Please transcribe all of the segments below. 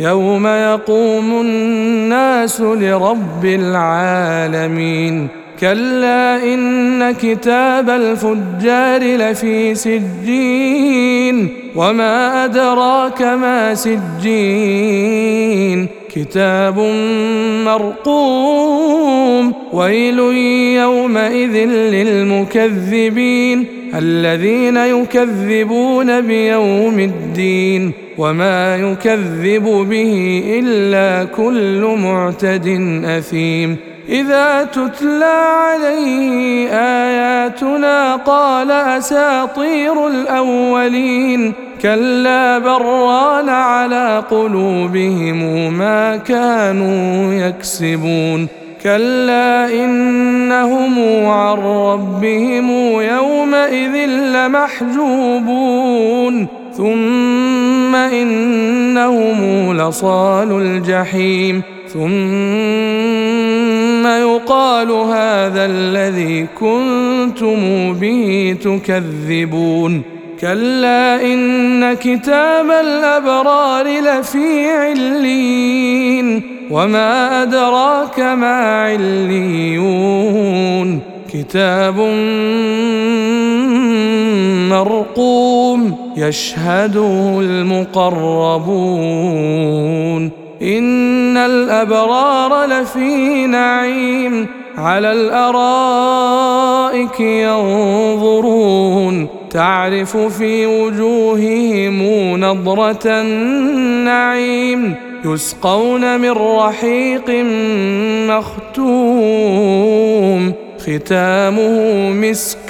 يوم يقوم الناس لرب العالمين. كلا ان كتاب الفجار لفي سجين وما ادراك ما سجين كتاب مرقوم ويل يومئذ للمكذبين الذين يكذبون بيوم الدين وما يكذب به الا كل معتد اثيم إذا تتلى عليه آياتنا قال أساطير الأولين كلا بران على قلوبهم ما كانوا يكسبون كلا إنهم عن ربهم يومئذ لمحجوبون ثم إنهم لصال الجحيم ثم يقال هذا الذي كنتم به تكذبون كلا إن كتاب الأبرار لفي علين وما أدراك ما عليون كتاب مرقوم يشهده المقربون إن الأبرار لفي نعيم على الأرائك ينظرون. تعرف في وجوههم نضرة النعيم يسقون من رحيق مختوم. ختامه مسك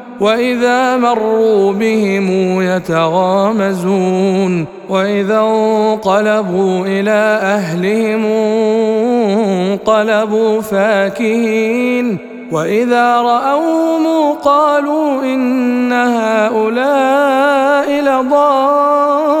وإذا مروا بهم يتغامزون وإذا انقلبوا إلى أهلهم انقلبوا فاكهين وإذا رأوهم قالوا إن هؤلاء لضالون